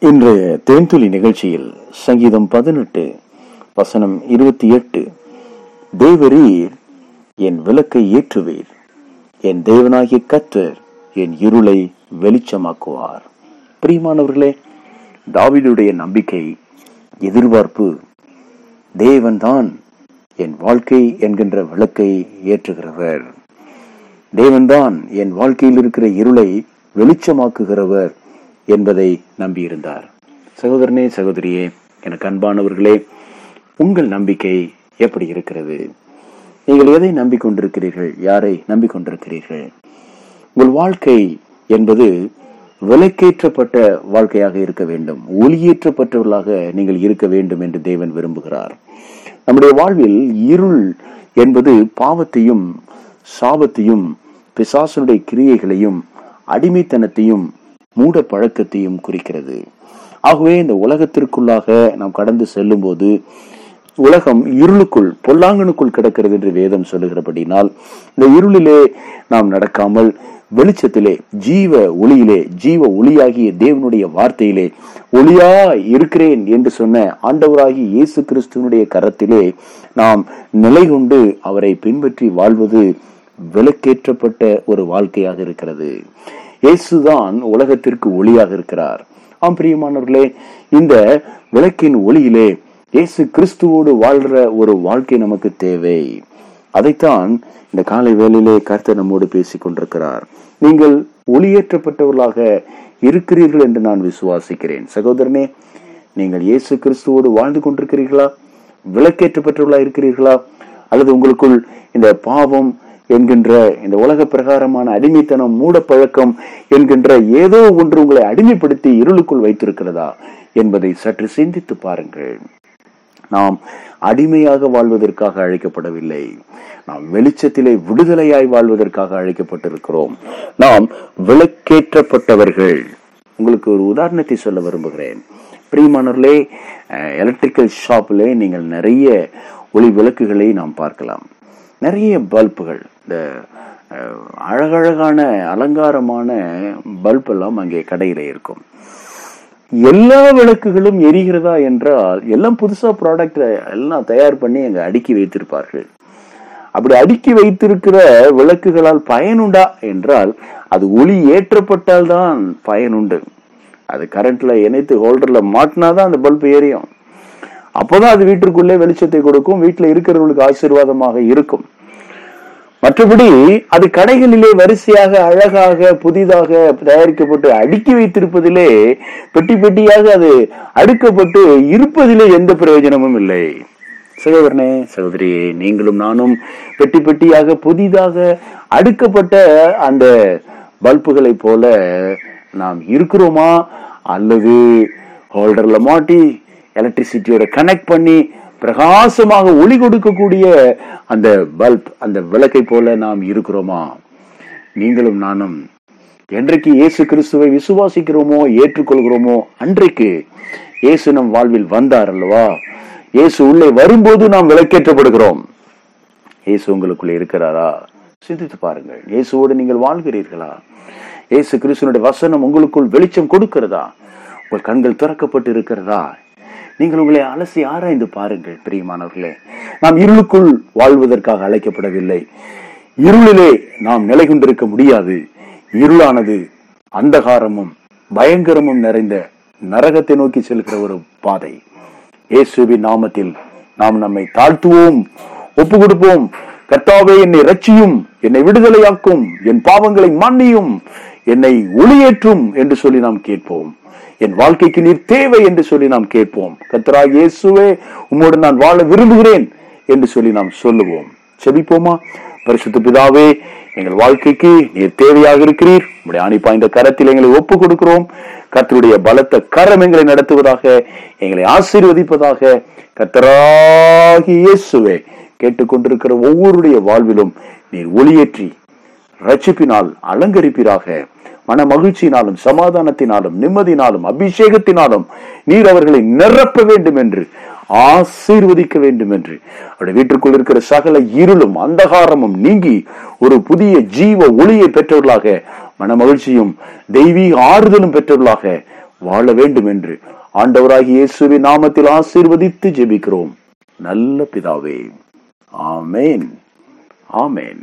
இன்றைய தேன்துளி நிகழ்ச்சியில் சங்கீதம் பதினெட்டு வசனம் இருபத்தி எட்டு. தேவரீர் என் விளக்கை ஏற்றுவீர். என் தேவனாகிய கத்தர் என் இருளை வெளிச்சமாக்குவார். பிரியமானவர்களே தாவீதுடைய நம்பிக்கை எதிர்பார்ப்பு தேவன்தான் என் வாழ்க்கை என்கின்ற விளக்கை ஏற்றுகிறவர். தேவன்தான் என் வாழ்க்கையில் இருக்கிற இருளை வெளிச்சமாக்குகிறவர். என்பதை நம்பியிருந்தார். சகோதரனே சகோதரியே எனக்கு அன்பானவர்களே உங்கள் நம்பிக்கை எப்படி இருக்கிறது? நீங்கள் எதை நம்பிக்கொண்டிருக்கிறீர்கள்? யாரை நம்பிக்கொண்டிருக்கிறீர்கள்? உங்கள் வாழ்க்கை என்பது விலைக்கேற்றப்பட்ட வாழ்க்கையாக இருக்க வேண்டும். ஒளியேற்றப்பட்டவர்களாக நீங்கள் இருக்க வேண்டும் என்று தேவன் விரும்புகிறார். நம்முடைய வாழ்வில் இருள் என்பது பாவத்தையும் சாபத்தையும் பிசாசனுடைய கிரியைகளையும் அடிமைத்தனத்தையும் மூட பழக்கத்தையும் குறிக்கிறது. ஆகவே இந்த உலகத்திற்குள்ளாக நாம் கடந்து செல்லும் போது உலகம் இருளுக்குள் பொல்லாங்கனுக்குள் கிடக்கிறது என்று வேதம் சொல்லுகிறபடினால் இந்த இருளிலே நாம் நடக்காமல் வெளிச்சத்திலே ஜீவ ஒளியிலே ஜீவ ஒளியாகிய தேவனுடைய வார்த்தையிலே ஒளியா இருக்கிறேன் என்று சொன்ன ஆண்டவராகி இயேசு கிறிஸ்துவனுடைய கரத்திலே நாம் நிலை கொண்டு அவரை பின்பற்றி வாழ்வது விலக்கேற்றப்பட்ட ஒரு வாழ்க்கையாக இருக்கிறது. இயேசுதான் உலகத்திற்கு ஒளியாக இருக்கிறார். ஆம் பிரியமானவர்களே இந்த விளக்கின் ஒளியிலே இயேசு கிறிஸ்துவோடு வாழ்ற ஒரு வாழ்க்கை நமக்கு தேவை. அதைத்தான் இந்த காலை வேளையிலே கர்த்தர் நம்மோடு பேசிக் கொண்டிருக்கிறார். நீங்கள் ஒளியேற்றப்பட்டவர்களாக இருக்கிறீர்கள் என்று நான் விசுவாசிக்கிறேன். சகோதரனே நீங்கள் இயேசு கிறிஸ்துவோடு வாழ்ந்து கொண்டிருக்கிறீர்களா? விளக்கேற்றப்பட்டவர்களா இருக்கிறீர்களா? அல்லது உங்களுக்குள் இந்த பாவம் என்கின்ற இந்த உலக பிரகாரமான அடிமைத்தனம் மூடப்பழக்கம் என்கின்ற ஏதோ ஒன்று உங்களை அடிமைப்படுத்தி இருளுக்குள் வைத்திருக்கிறதா என்பதை சற்று சிந்தித்து பாருங்கள். நாம் அடிமையாக வாழ்வதற்காக அழைக்கப்படவில்லை. நாம் வெளிச்சத்திலே விடுதலையாய் வாழ்வதற்காக அழைக்கப்பட்டிருக்கிறோம். நாம் விளக்கேற்றப்பட்டவர்கள். உங்களுக்கு ஒரு உதாரணத்தை சொல்ல விரும்புகிறேன். பிரியமானவர்களே எலக்ட்ரிக்கல் ஷாப்பிலே நீங்கள் நிறைய ஒளி விளக்குகளை நாம் பார்க்கலாம். நிறைய பல்புகள் இந்த அழகழகான அலங்காரமான பல்ப் எல்லாம் அங்கே கடையில இருக்கும். எல்லா விளக்குகளும் எரிகிறதா என்றால் எல்லாம் புதுசா ப்ராடக்ட் எல்லாம் தயார் பண்ணி அங்க அடுக்கி வைத்திருப்பார்கள். அப்படி அடுக்கி வைத்திருக்கிற விளக்குகளால் பயனுண்டா என்றால் அது ஒளி ஏற்றப்பட்டால் தான் பயனுண்டு அது கரண்ட்ல இணைத்து ஹோல்டர்ல மாட்டினாதான் அந்த பல்ப் எரியும். அப்போதான் அது வீட்டிற்குள்ளே வெளிச்சத்தை கொடுக்கும் வீட்டில் இருக்கிறவர்களுக்கு ஆசீர்வாதமாக இருக்கும். மற்றபடி அது கடைகளிலே வரிசையாக அழகாக புதிதாக தயாரிக்கப்பட்டு அடுக்கி வைத்திருப்பதிலே பெட்டி பெட்டியாக அது அடுக்கப்பட்டு இருப்பதிலே எந்த பிரயோஜனமும் இல்லை. சகோதரனே சகோதரியே நீங்களும் நானும் பெட்டி பெட்டியாக புதிதாக அடுக்கப்பட்ட அந்த பல்புகளை போல நாம் இருக்கிறோமா? அல்லது ஹோல்டர்ல மாட்டி எலக்ட்ரிசிட்டியோட கனெக்ட் பண்ணி பிரகாசமாக ஒளி கொடுக்கக்கூடிய அந்த பல்ப் அந்த விளக்கை போல நாம் இருக்கிறோமா? நீங்களும் நானும் என்றைக்கு இயேசு கிறிஸ்துவை விசுவாசிக்கிறோமோ ஏற்றுக்கொள்கிறோமோ அன்றைக்கு இயேசு நம் வாழ்வில் வந்தார் அல்லவா? இயேசு உள்ளே வரும்போது நாம் விளக்கேற்றப்படுகிறோம். இயேசு உங்களுக்குள்ளே இருக்கிறாரா? சிந்தித்து பாருங்கள். இயேசுவோடு நீங்கள் வாழ்கிறீர்களா? இயேசு கிறிஸ்துவனுடைய வசனம் உங்களுக்குள் வெளிச்சம் கொடுக்கிறதா? உங்கள் கண்கள் திறக்கப்பட்டு இருக்கிறதா நீங்கள் உங்களை அலசி ஆராய்ந்து பாருங்கள் பிரியமானவர்களே. நாம் இருளுக்குள் வாழ்வதற்காக அழைக்கப்படவில்லை. இருளிலே நாம் நிலை கொண்டிருக்க முடியாது. இருளானது அந்தகாரமும் பயங்கரமும் நிறைந்த நரகத்தை நோக்கி செல்கிற ஒரு பாதை. இயேசுவின் நாமத்தில் நாம் நம்மை தாழ்த்துவோம் ஒப்பு கொடுப்போம் கர்த்தாவே என்னை ரட்சியும் என்னை விடுதலையாக்கும் என் பாவங்களை மன்னியும் என்னை ஒளியேற்றும் என்று சொல்லி நாம் கேட்போம். என் வாழ்க்கைக்கு நீர் தேவை என்று சொல்லி நாம் கேட்போம். கத்ரா இயேசுவே உம்மோடு நான் வாழ விரும்புகிறேன் என்று சொல்லி நாம் சொல்லுவோம். செபிப்போமா? பரிசுத்த பிதாவே எங்கள் வாழ்க்கைக்கு நீர் தேவையாக இருக்கிறீர். உடைய ஆணி பாய்ந்த கரத்தில் எங்களை ஒப்பு கொடுக்கிறோம் கத்தருடைய பலத்த கரம் எங்களை நடத்துவதாக எங்களை ஆசீர்வதிப்பதாக கத்தராகி இயேசுவே கேட்டுக்கொண்டிருக்கிற ஒவ்வொருடைய வாழ்விலும் நீர் ஒளியேற்றி ரட்சிப்பினால் அலங்கரிப்பீராக. மன மகிழ்ச்சியினாலும் சமாதானத்தினாலும் நிம்மதியினாலும் அபிஷேகத்தினாலும் நீர் அவர்களை நிரப்ப வேண்டும் என்று ஆசீர்வதிக்க வேண்டும் என்று அவருடைய வீட்டுக்குள் இருக்கிற சகல இருளும் அந்தகாரமும் நீங்கி ஒரு புதிய ஜீவ ஒளியை பெற்றவர்களாக மன மகிழ்ச்சியும் தெய்வீக ஆறுதலும் பெற்றவர்களாக வாழ வேண்டும் என்று ஆண்டவராகி இயேசுவின் நாமத்தில் ஆசீர்வதித்து ஜெபிக்கிறோம். நல்ல பிதாவே ஆமேன் ஆமேன்.